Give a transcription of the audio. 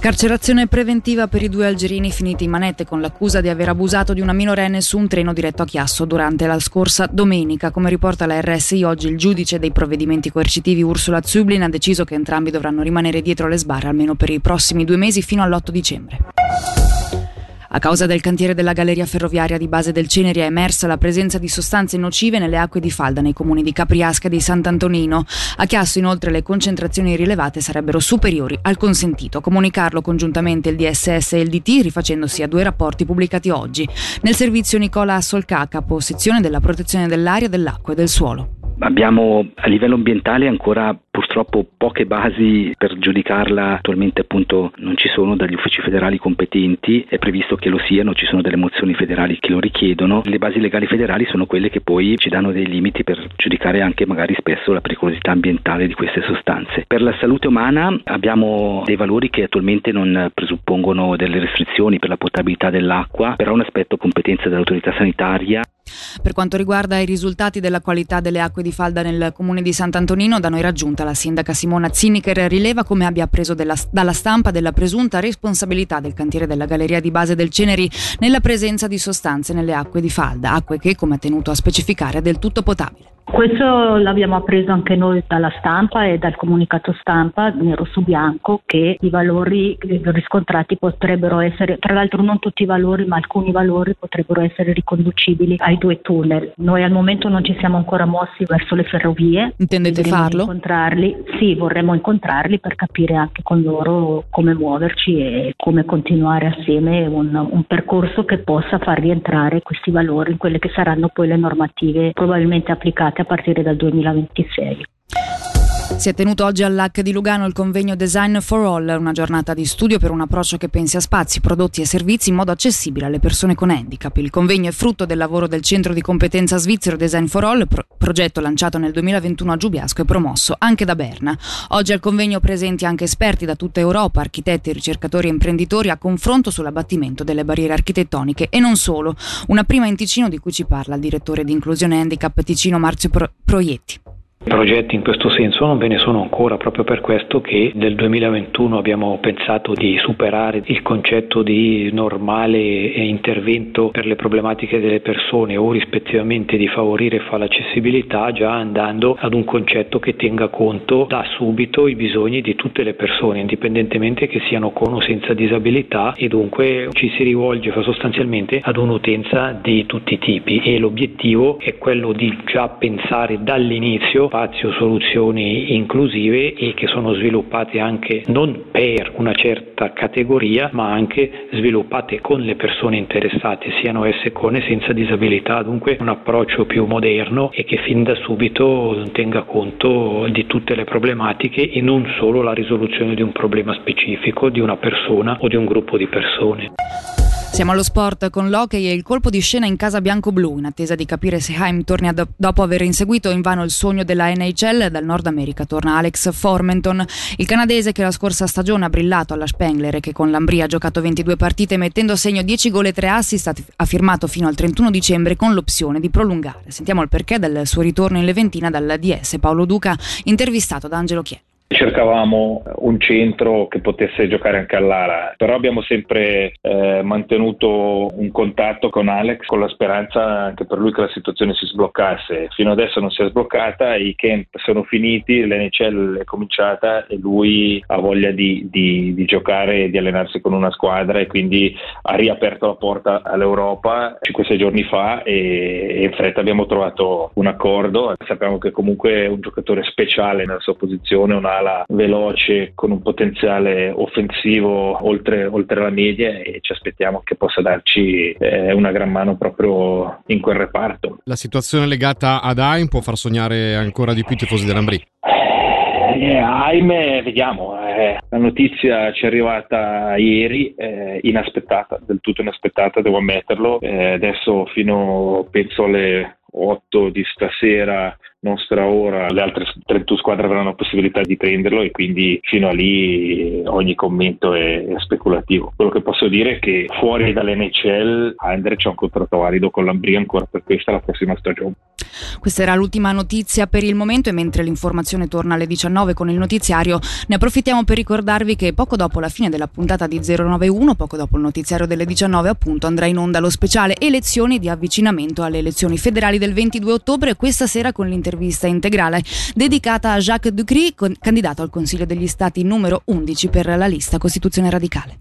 Carcerazione preventiva per i due algerini finiti in manette con l'accusa di aver abusato di una minorenne su un treno diretto a Chiasso durante la scorsa domenica. Come riporta la RSI, oggi il giudice dei provvedimenti coercitivi Ursula Zublin ha deciso che entrambi dovranno rimanere dietro le sbarre almeno per i prossimi due mesi fino all'8 dicembre. A causa del cantiere della galleria ferroviaria di base del Ceneri è emersa la presenza di sostanze nocive nelle acque di falda nei comuni di Capriasca e di Sant'Antonino. A Chiasso inoltre le concentrazioni rilevate sarebbero superiori al consentito. Comunicarlo congiuntamente il DSS e il DT rifacendosi a due rapporti pubblicati oggi. Nel servizio Nicola Solca, capo sezione della protezione dell'aria, dell'acqua e del suolo. Abbiamo a livello ambientale ancora purtroppo poche basi per giudicarla, attualmente appunto non ci sono dagli uffici federali competenti, è previsto che lo siano, ci sono delle mozioni federali che lo richiedono, le basi legali federali sono quelle che poi ci danno dei limiti per giudicare anche magari spesso la pericolosità ambientale di queste sostanze. Per la salute umana abbiamo dei valori che attualmente non presuppongono delle restrizioni per la potabilità dell'acqua, però un aspetto competenza dell'autorità sanitaria. Per quanto riguarda i risultati della qualità delle acque di falda nel comune di Sant'Antonino, da noi raggiunta la sindaca Simona Zinicher rileva come abbia appreso della, dalla stampa della presunta responsabilità del cantiere della galleria di base del Ceneri nella presenza di sostanze nelle acque di falda, acque che, come ha tenuto a specificare, è del tutto potabile. Questo l'abbiamo appreso anche noi dalla stampa e dal comunicato stampa nero su bianco che i valori riscontrati potrebbero essere, tra l'altro non tutti i valori ma alcuni valori potrebbero essere riconducibili ai due tunnel. Noi al momento non ci siamo ancora mossi verso le ferrovie. Intendete farlo? Incontrarli. Sì, vorremmo incontrarli per capire anche con loro come muoverci e come continuare assieme un, un percorso che possa far rientrare questi valori in quelle che saranno poi le normative probabilmente applicate a partire dal 2026. Si è tenuto oggi all'HAC di Lugano il convegno Design for All, una giornata di studio per un approccio che pensi a spazi, prodotti e servizi in modo accessibile alle persone con handicap. Il convegno è frutto del lavoro del Centro di Competenza Svizzero Design for All, pro- progetto lanciato nel 2021 a Giubiasco e promosso anche da Berna. Oggi al convegno presenti anche esperti da tutta Europa, architetti, ricercatori e imprenditori a confronto sull'abbattimento delle barriere architettoniche e non solo. Una prima in Ticino di cui ci parla il direttore di inclusione handicap Ticino Marzio Pro- Proietti. Progetti in questo senso non ve ne sono ancora, proprio per questo che nel 2021 abbiamo pensato di superare il concetto di normale intervento per le problematiche delle persone o rispettivamente di favorire e fare l'accessibilità, già andando ad un concetto che tenga conto da subito i bisogni di tutte le persone, indipendentemente che siano con o senza disabilità e dunque ci si rivolge sostanzialmente ad un'utenza di tutti i tipi. E l'obiettivo è quello di già pensare dall'inizio spazio soluzioni inclusive e che sono sviluppate anche non per una certa categoria ma anche sviluppate con le persone interessate, siano esse con e senza disabilità, dunque un approccio più moderno e che fin da subito tenga conto di tutte le problematiche e non solo la risoluzione di un problema specifico di una persona o di un gruppo di persone. Siamo allo sport con l'hockey e il colpo di scena in casa bianco-blu, in attesa di capire se Haim torni do- dopo aver inseguito invano il sogno della NHL. Dal Nord America torna Alex Formenton, il canadese che la scorsa stagione ha brillato alla Spengler e che con l'Ambria ha giocato 22 partite mettendo a segno 10 gol e 3 assist, ha firmato fino al 31 dicembre con l'opzione di prolungare. Sentiamo il perché del suo ritorno in Leventina dal DS Paolo Duca, intervistato da Angelo Chielli. Cercavamo un centro che potesse giocare anche all'Ara, però abbiamo sempre eh, mantenuto un contatto con Alex con la speranza anche per lui che la situazione si sbloccasse. Fino adesso non si è sbloccata, i camp sono finiti, l'NCL è cominciata e lui ha voglia di, di, di giocare e di allenarsi con una squadra e quindi ha riaperto la porta all'Europa 5-6 giorni fa e, in fretta abbiamo trovato un accordo. Sappiamo che comunque è un giocatore speciale nella sua posizione, una ala veloce con un potenziale offensivo oltre, oltre la media e ci aspettiamo che possa darci eh, una gran mano proprio in quel reparto. La situazione legata ad AIM può far sognare ancora di più i tifosi dell'Ambrì? Eh, ahimè, vediamo, eh, la notizia ci è arrivata ieri, eh, inaspettata, del tutto inaspettata, devo ammetterlo. Eh, adesso fino penso alle 8 di stasera nostra ora le altre 31 squadre avranno possibilità di prenderlo e quindi fino a lì ogni commento è, è speculativo. Quello che posso dire è che fuori dall'NCL Andre c'è un contratto valido con l'Ambria ancora per questa la prossima stagione. Questa era l'ultima notizia per il momento e mentre l'informazione torna alle 19 con il notiziario ne approfittiamo per ricordarvi che poco dopo la fine della puntata di 091, poco dopo il notiziario delle 19 appunto andrà in onda lo speciale elezioni di avvicinamento alle elezioni federali del 22 ottobre questa sera con l'intervista integrale dedicata a Jacques Ducry, candidato al Consiglio degli Stati numero 11 per la lista Costituzione Radicale.